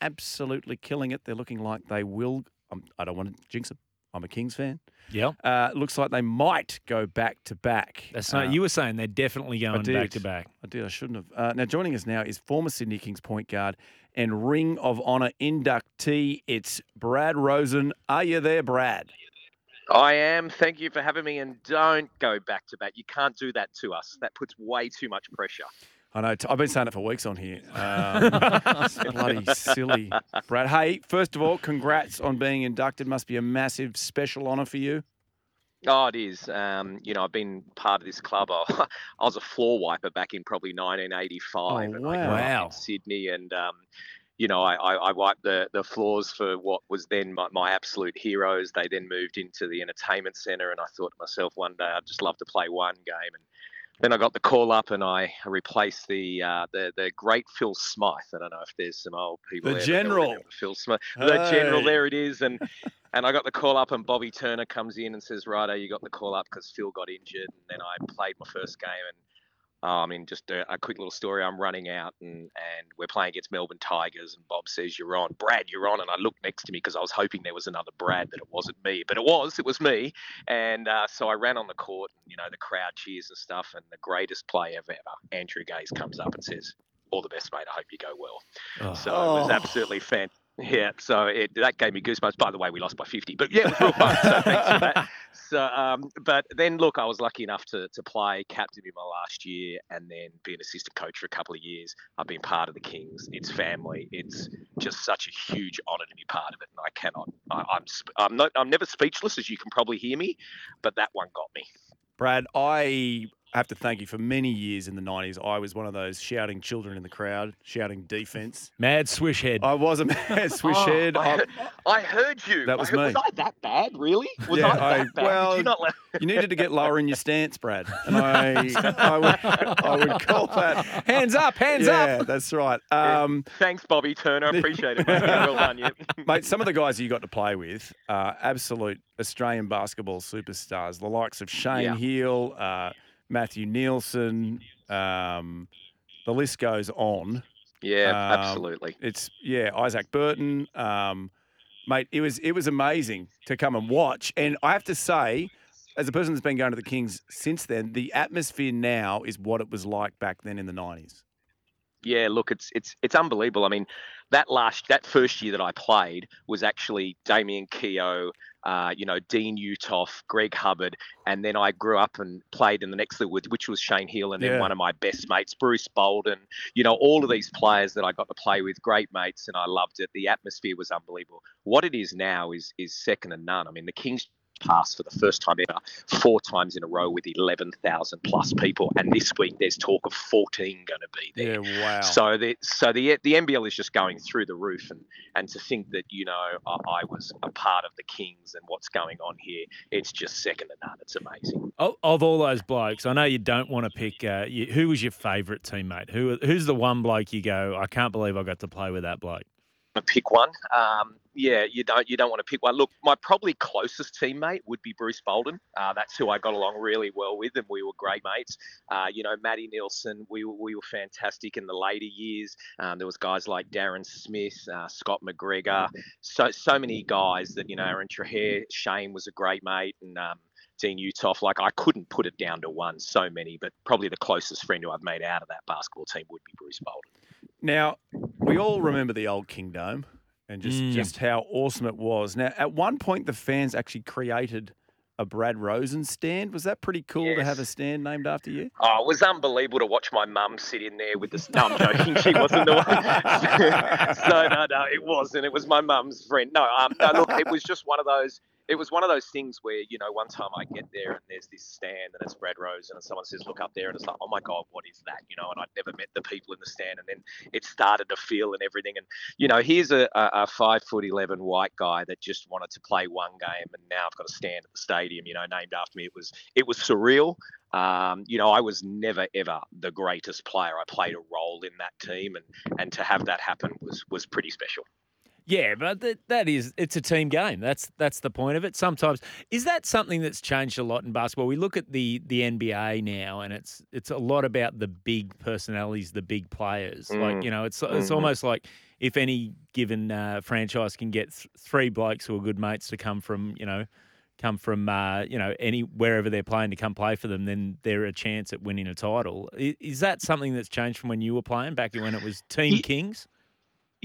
absolutely killing it. They're looking like they will. Um, I don't want to jinx them. I'm a Kings fan. Yeah. Uh, looks like they might go back to back. That's not. Uh, you were saying they're definitely going back to back. I did. I shouldn't have. Uh, now joining us now is former Sydney Kings point guard and Ring of Honor inductee. It's Brad Rosen. Are you there, Brad? I am. Thank you for having me. And don't go back to back. You can't do that to us. That puts way too much pressure. I know. I've been saying it for weeks on here. Um, bloody silly, Brad. Hey, first of all, congrats on being inducted. Must be a massive, special honour for you. Oh, it is. Um, you know, I've been part of this club. I, was a floor wiper back in probably 1985. Oh, wow. wow. in Sydney, and um, you know, I, I, I, wiped the, the floors for what was then my, my, absolute heroes. They then moved into the entertainment centre, and I thought to myself one day I'd just love to play one game. And then I got the call up and I replaced the uh, the the great Phil Smyth. I don't know if there's some old people. The general, Phil Smyth. The general, there it is. And and I got the call up and Bobby Turner comes in and says, "Righto, you got the call up because Phil got injured." And then I played my first game and um, mean, just a, a, quick little story. I'm running out and, and we're playing against Melbourne Tigers, and Bob says, You're on. Brad, you're on. And I looked next to me because I was hoping there was another Brad, that it wasn't me. But it was, it was me. And uh, so I ran on the court, and, you know, the crowd cheers and stuff. And the greatest play ever, Andrew Gaze, comes up and says, All the best, mate. I hope you go well. Oh. So it was absolutely fantastic yeah, so it, that gave me goosebumps. By the way, we lost by 50, but yeah, so thanks for that. So, um, but then look, I was lucky enough to to play captain in my last year, and then be an assistant coach for a couple of years. I've been part of the Kings. It's family. It's just such a huge honour to be part of it, and I cannot. I, I'm I'm not. I'm never speechless, as you can probably hear me, but that one got me. Brad, I I have to thank you for many years in the 90s. I was one of those shouting children in the crowd, shouting defense. Mad swish head. I was a mad swish oh, head. I, I, heard you. That was I, me. Was I that bad, really? Was yeah, I that bad? Well, you, let... you, needed to get lower in your stance, Brad. And I, I, would, I would call that. Hands up, hands yeah, up. Yeah, that's right. Um, Thanks, Bobby Turner. I appreciate it, mate. Well done, you. Mate, some of the guys you got to play with are absolute Australian basketball superstars, the likes of Shane yeah. Heal, uh, Matthew Nielsen. Um, the list goes on. Yeah, um, absolutely. It's yeah, Isaac Burton. Um, mate, it was it was amazing to come and watch. And I have to say, as a person that's been going to the Kings since then, the atmosphere now is what it was like back then in the nineties. Yeah, look, it's it's it's unbelievable. I mean, that last that first year that I played was actually Damien Keogh, uh, you know, Dean Uthoff, Greg Hubbard, and then I grew up and played in the next level, which was Shane Heal, and then yeah. one of my best mates, Bruce Bolden. You know, all of these players that I got to play with, great mates, and I loved it. The atmosphere was unbelievable. What it is now is is second to none. I mean, the Kings passed for the first time ever, four times in a row with 11,000 plus people. And this week there's talk of 14 going to be there. Yeah, wow. So the so the the NBL is just going through the roof, and and to think that you know I, I was a part of the Kings and what's going on here, it's just second to none. It's amazing. Of, of all those blokes, I know you don't want to pick. Uh, you, who was your favourite teammate? Who who's the one bloke you go? I can't believe I got to play with that bloke to pick one. Um, yeah, you don't you don't want to pick one. Look, my probably closest teammate would be Bruce Bolden. Uh, that's who I got along really well with, and we were great mates. Uh, you know, Matty Nielsen, we we were fantastic in the later years. Um, there was guys like Darren Smith, uh, Scott McGregor, so so many guys that you know, Aaron Trahair, Shane was a great mate, and um, Dean Uthoff. Like I couldn't put it down to one. So many, but probably the closest friend who I've made out of that basketball team would be Bruce Bolden. Now, we all remember the old Kingdome and just, mm. just how awesome it was. Now, at one point, the fans actually created a Brad Rosen stand. Was that pretty cool yes. to have a stand named after you? Oh, it was unbelievable to watch my mum sit in there with the. No, I'm joking. She wasn't the one. so no, no, it wasn't. It was my mum's friend. No, um, no, look, it was just one of those it was one of those things where you know one time I get there and there's this stand and it's Brad Rose and someone says look up there and it's like oh my god what is that you know and I'd never met the people in the stand and then it started to feel and everything and you know here's a, a, five foot eleven white guy that just wanted to play one game and now I've got a stand at the stadium you know named after me it was it was surreal um, you know, I was never ever the greatest player. I played a role in that team, and and to have that happen was was pretty special. Yeah, but that, that is it's a team game. That's that's the point of it. Sometimes is that something that's changed a lot in basketball. We look at the the NBA now, and it's it's a lot about the big personalities, the big players. Mm. Like you know, it's it's mm-hmm. almost like if any given uh, franchise can get th- three blokes who are good mates to come from you know come from uh, you know any wherever they're playing to come play for them, then they're a chance at winning a title. Is, is that something that's changed from when you were playing back when it was Team Kings?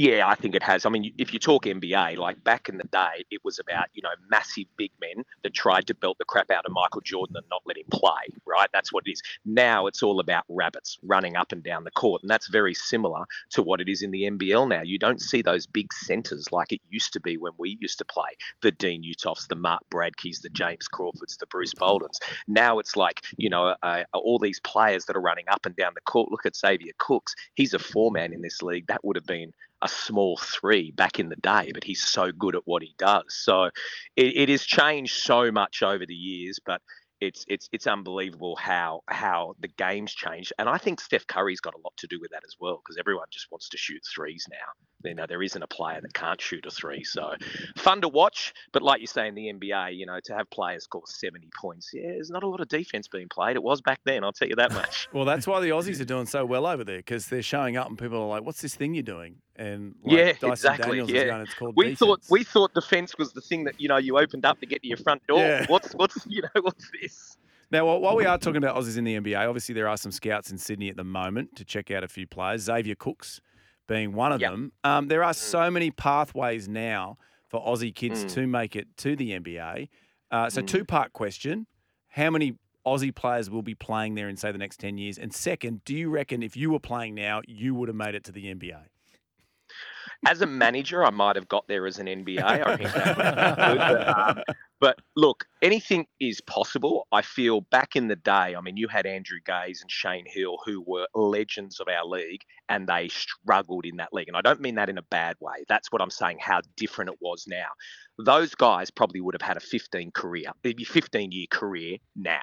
Yeah, I think it has. I mean, if you talk NBA, like back in the day, it was about, you know, massive big men that tried to belt the crap out of Michael Jordan and not let him play, right? That's what it is. Now it's all about rabbits running up and down the court. And that's very similar to what it is in the NBL now. You don't see those big centers like it used to be when we used to play the Dean Uthoffs, the Mark Bradtkes, the James Crawfords, the Bruce Boldens. Now it's like, you know, uh, all these players that are running up and down the court. Look at Xavier Cooks. He's a four man in this league. That would have been a small three back in the day, but he's so good at what he does. So it, it has changed so much over the years, but it's it's it's unbelievable how how the game's changed, and I think Steph Curry's got a lot to do with that as well because everyone just wants to shoot threes now. You know, there isn't a player that can't shoot a three, so fun to watch. But like you say in the NBA, you know, to have players score seventy points, yeah, there's not a lot of defense being played. It was back then, I'll tell you that much. well, that's why the Aussies are doing so well over there because they're showing up and people are like, "What's this thing you're doing?" And like yeah, Dyson exactly. Daniels yeah. Going, it's called we defense. thought we thought defense was the thing that you know you opened up to get to your front door. Yeah. What's what's you know what's this? Now, while we are talking about Aussies in the NBA, obviously there are some scouts in Sydney at the moment to check out a few players. Xavier Cooks being one of yep. them. Um, there are mm. so many pathways now for Aussie kids mm. to make it to the NBA. Uh, so, mm. two part question: How many Aussie players will be playing there in say the next ten years? And second, do you reckon if you were playing now, you would have made it to the NBA? As a manager, I might have got there as an NBA. I think that good. But, um, but, look, anything is possible. I feel back in the day, I mean, you had Andrew Gaze and Shane Heal, who were legends of our league, and they struggled in that league. And I don't mean that in a bad way. That's what I'm saying, how different it was now. Those guys probably would have had a 15 career, 15 year career now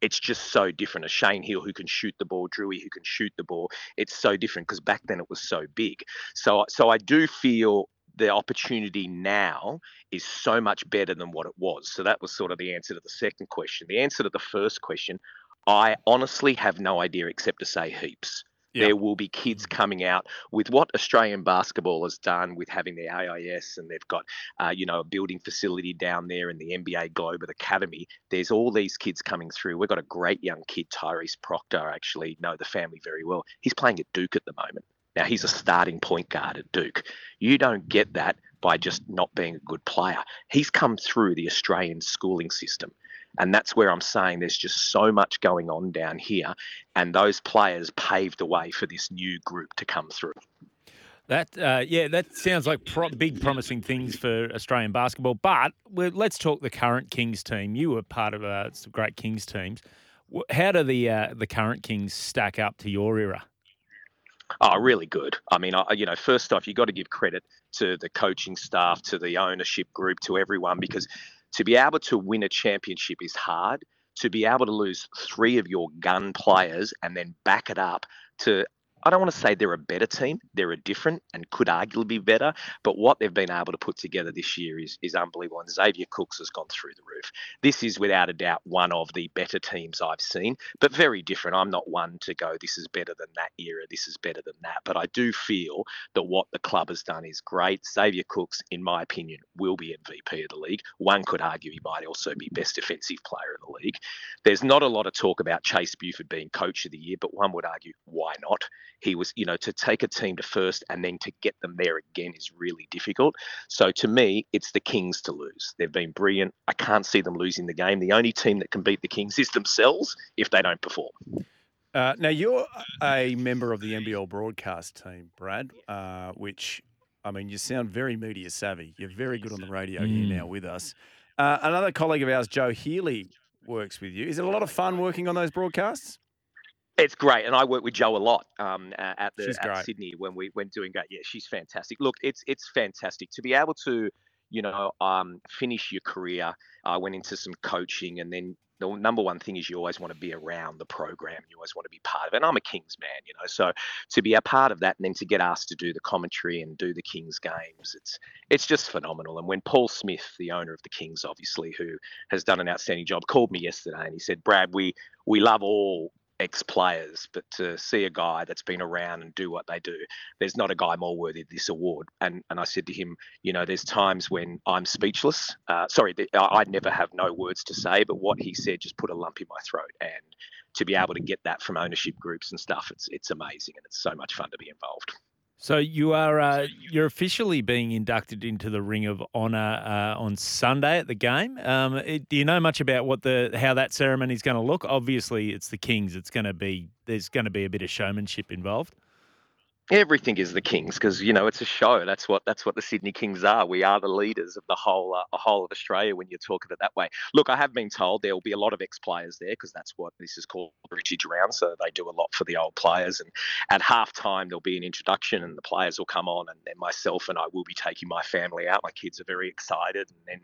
it's just so different. A Shane Heal who can shoot the ball, Drewy who can shoot the ball. It's so different because back then it was so big. So so I do feel the opportunity now is so much better than what it was. So that was sort of the answer to the second question. The answer to the first question, I honestly have no idea except to say heaps. There will be kids mm-hmm. coming out with what Australian basketball has done with having the AIS, and they've got, uh, you know, a building facility down there in the NBA Global Academy. There's all these kids coming through. We've got a great young kid, Tyrese Proctor. actually know the family very well. He's playing at Duke at the moment. Now he's a starting point guard at Duke. You don't get that by just not being a good player. He's come through the Australian schooling system. And that's where I'm saying there's just so much going on down here. And those players paved the way for this new group to come through. That uh, yeah, that sounds like pro- big promising things for Australian basketball. But let's talk the current Kings team. You were part of uh, some great Kings teams. How do the uh, the current Kings stack up to your era? Oh, really good. I mean, I, you know, first off, you got to give credit to the coaching staff, to the ownership group, to everyone, because to be able to win a championship is hard. To be able to lose three of your gun players and then back it up to I don't want to say they're a better team. They're a different and could arguably be better. But what they've been able to put together this year is, is unbelievable. And Xavier Cooks has gone through the roof. This is without a doubt one of the better teams I've seen, but very different. I'm not one to go, this is better than that era, this is better than that. But I do feel that what the club has done is great. Xavier Cooks, in my opinion, will be MVP of the league. One could argue he might also be best defensive player of the league. There's not a lot of talk about Chase Buford being coach of the year, but one would argue, why not? He was, you know, to take a team to first and then to get them there again is really difficult. So to me, it's the Kings to lose. They've been brilliant. I can't see them losing the game. The only team that can beat the Kings is themselves if they don't perform. Uh, now you're a member of the NBL broadcast team, Brad, uh, which I mean, you sound very media savvy. You're very good on the radio mm. here now with us. Uh, another colleague of ours, Joe Healy, works with you. Is it a lot of fun working on those broadcasts? It's great, and I work with Joe a lot um, at the at. Sydney when we when doing that. Yeah, she's fantastic. Look, it's it's fantastic to be able to, you know, um, finish your career. I went into some coaching, and then the number one thing is you always want to be around the program. You always want to be part of it. And I'm a Kings man, you know, so to be a part of that, and then to get asked to do the commentary and do the Kings games, it's it's just phenomenal. And when Paul Smith, the owner of the Kings, obviously, who has done an outstanding job, called me yesterday and he said, Brad, we we love all ex players, but to see a guy that's been around and do what they do, there's not a guy more worthy of this award. And and I said to him, you know, there's times when I'm speechless. Uh, sorry, I never have no words to say, but what he said just put a lump in my throat. And to be able to get that from ownership groups and stuff, it's it's amazing and it's so much fun to be involved. So you are uh, you're officially being inducted into the Ring of Honor uh, on Sunday at the game. Um, it- do you know much about what the how that ceremony is going to look? Obviously, it's the Kings. It's going to be there's going to be a bit of showmanship involved. Everything is the Kings because you know it's a show. That's what that's what the Sydney Kings are. We are the leaders of the whole uh, whole of Australia when you talk of it that way. Look, I have been told there will be a lot of ex players there because that's what this is called Heritage Round. So they do a lot for the old players. And at half time there'll be an introduction and the players will come on and then myself and I will be taking my family out. My kids are very excited. And then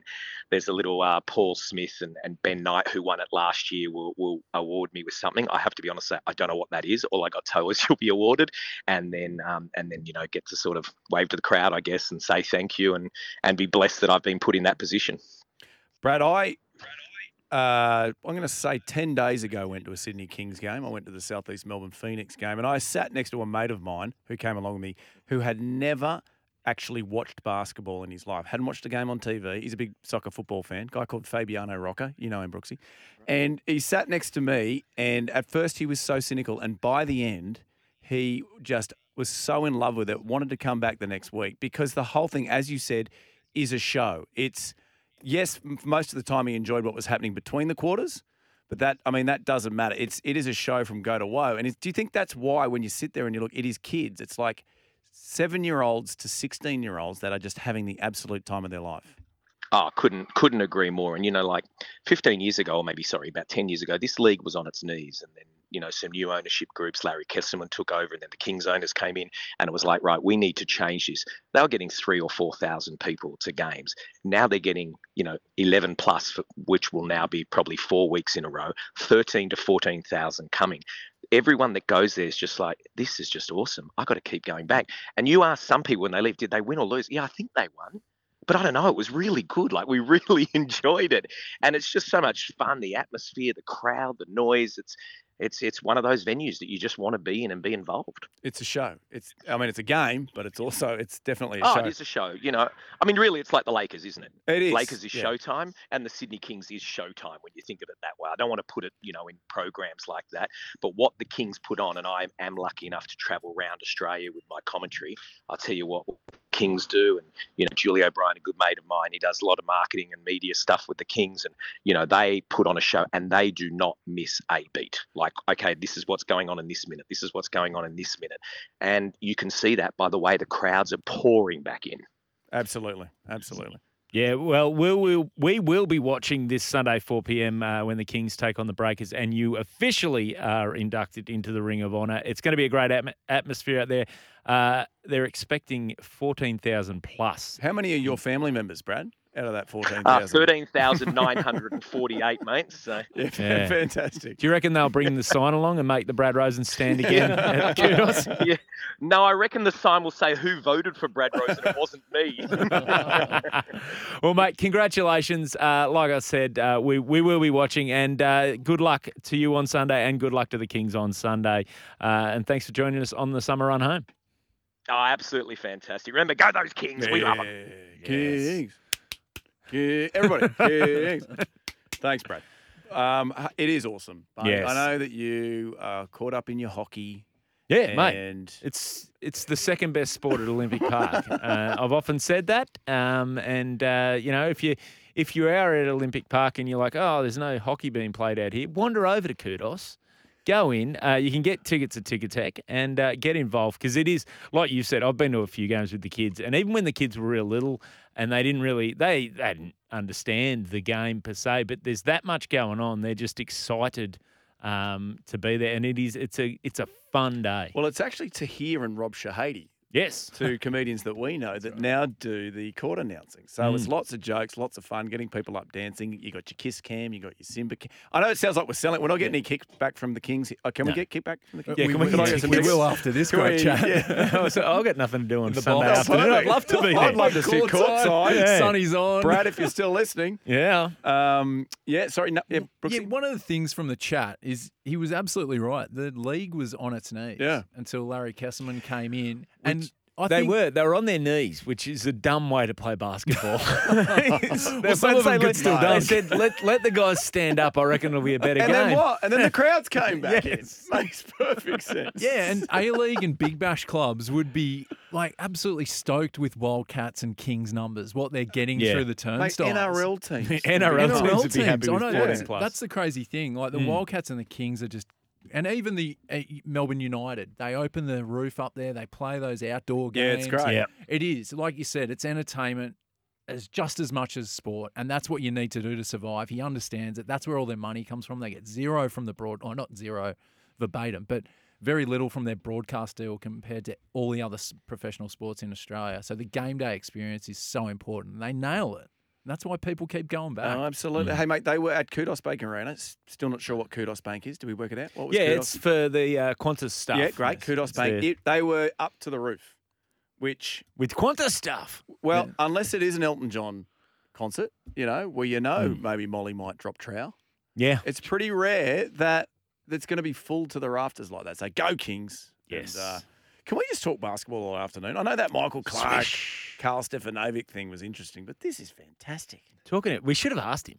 there's a little uh, Paul Smith and, and Ben Knight who won it last year will will award me with something. I have to be honest, I don't know what that is. All I got told is you'll be awarded and then um, and then you know get to sort of wave to the crowd, I guess, and say thank you and and be blessed that I've been put in that position. Brad, I, uh, I'm going to say 10 days ago, went to a Sydney Kings game. I went to the Southeast Melbourne Phoenix game, and I sat next to a mate of mine who came along with me who had never actually watched basketball in his life, hadn't watched a game on TV. He's a big soccer football fan, guy called Fabiano Rocca. You know him, Brooksy. And he sat next to me, and at first he was so cynical, and by the end, he just was so in love with it, wanted to come back the next week because the whole thing, as you said, is a show. It's yes, most of the time he enjoyed what was happening between the quarters, but that I mean that doesn't matter. It's it is a show from go to woe. And do you think that's why when you sit there and you look, it is kids. It's like seven year olds to sixteen year olds that are just having the absolute time of their life. Oh, couldn't couldn't agree more. And you know, like 15 years ago, or maybe sorry, about 10 years ago, this league was on its knees, and then you know some new ownership groups, Larry Kestelman took over, and then the Kings owners came in, and it was like, right, we need to change this. They were getting three or four thousand people to games. Now they're getting you know 11 plus, which will now be probably four weeks in a row, 13 to 14,000 coming. Everyone that goes there is just like, this is just awesome. I got to keep going back. And you ask some people when they leave, did they win or lose? Yeah, I think they won but I don't know. It was really good. Like we really enjoyed it, and it's just so much fun. The atmosphere, the crowd, the noise. It's it's it's one of those venues that you just want to be in and be involved. It's a show. It's I mean it's a game, but it's also it's definitely a oh, show. Oh, show. it is a show. You know, I mean, really, it's like the Lakers, isn't it? It is. Lakers is yeah. Showtime, and the Sydney Kings is Showtime when you think of it that way. I don't want to put it, you know, in programs like that, but what the Kings put on, and I am lucky enough to travel around Australia with my commentary. I'll tell you what Kings do, and you know, Julie O'Brien, a good mate of mine, he does a lot of marketing and media stuff with the Kings, and you know, they put on a show, and they do not miss a beat. Like, okay, this is what's going on in this minute. This is what's going on in this minute, and you can see that by the way the crowds are pouring back in. Absolutely, absolutely. Yeah, well, we'll, we'll we will be watching this Sunday 4 p.m. Uh, when the Kings take on the Breakers, and you officially are inducted into the Ring of Honor. It's going to be a great atm- atmosphere out there. Uh, they're expecting 14,000 plus. How many are your family members, Brad? Out of that fourteen Uh. Thirteen thousand nine hundred and forty-eight, mate. So Yeah, Yeah. fantastic. Do you reckon they'll bring the sign along and make the Brad Rosen stand again? at Kudos? yeah, no, I reckon the sign will say who voted for Brad Rosen. it wasn't me. well, mate, congratulations. Uh, like I said, uh, we, we will be watching, and uh, good luck to you on Sunday, and good luck to the Kings on Sunday. Uh, and thanks for joining us on the summer run home. oh, absolutely fantastic. Remember, go those Kings. We love them. Kings. Ki- Everybody. Kings. Thanks, Brad. Um, it is awesome. Yes. I know that you are caught up in your hockey. Yeah, mate. and It's it's the second best sport at Olympic Park. uh, I've often said that, um, and uh, you know if you if you are at Olympic Park and you're like, oh, there's no hockey being played out here, wander over to Kudos. Go in. Uh, you can get tickets at Ticketek and uh, get involved because it is like you said. I've been to a few games with the kids, and even when the kids were real little and they didn't really they, they didn't understand the game per se, but there's that much going on. They're just excited um, to be there, and it is it's a it's a fun day. Well, it's actually Tahir and Rob Shehadie, yes, to comedians that we know that now do the court announcing. So it's lots of jokes, lots of fun, getting people up dancing. You got your kiss cam, you got your Simba cam. I know it sounds like we're selling. We're not getting any kickback from the Kings. Oh, can we No. get kickback from the Kings? Yeah, we, can we- we, Could I yeah, get some we will after this great chat. yeah. so I've got nothing to do on The Sunday box. afternoon. I'd love to be there. I'd love to sit courtside. Yeah. Sunny's on. Brad, if you're still listening. Yeah. Um, yeah, sorry. No, yeah, Brooksy. Yeah, one of the things from the chat is he was absolutely right. The league was on its knees Yeah. until Larry Kestelman came in. And I They think were. They were on their knees, which is a dumb way to play basketball. Well, some of them could still They said, let, let the guys stand up. I reckon it'll be a better and game. then what? And then the crowds came back Yes. in. Makes perfect sense. Yeah, and A League and Big Bash clubs would be like absolutely stoked with Wildcats and Kings numbers, what they're getting Yeah. through the Mate, turnstiles. NRL teams. NRL teams NRL would be happy I with know, 14 that's, plus. that's the crazy thing. Like the Mm. Wildcats and the Kings are just, and even the uh, Melbourne United, they open the roof up there. They play those outdoor games. Yeah, it's great. Yeah. It is like you said. It's entertainment as just as much as sport, and that's what you need to do to survive. He understands it. That's where all their money comes from. They get zero from the broad, or not zero verbatim, but very little from their broadcast deal compared to all the other professional sports in Australia. So the game day experience is so important. They nail it. That's why people keep going back. Oh, absolutely. Hey, mate, they were at Kudos Bank Arena. S- Still not sure what Kudos Bank is. Did we work it out? What was yeah, Kudos? it's for the uh, Qantas stuff. yeah, great. Yes, Kudos Bank. It, they were up to the roof, which, with Qantas stuff. well, unless it is an Elton John concert, you know, where you know Hmm. maybe Molly might drop trowel. Yeah. It's pretty rare that it's going to be full to the rafters like that. So go Kings. And, Yes. uh, can we just talk basketball all afternoon? I know that Michael Clarke, Swish. Karl Stefanovic thing was interesting, but this is fantastic. Talking it, we should have asked him.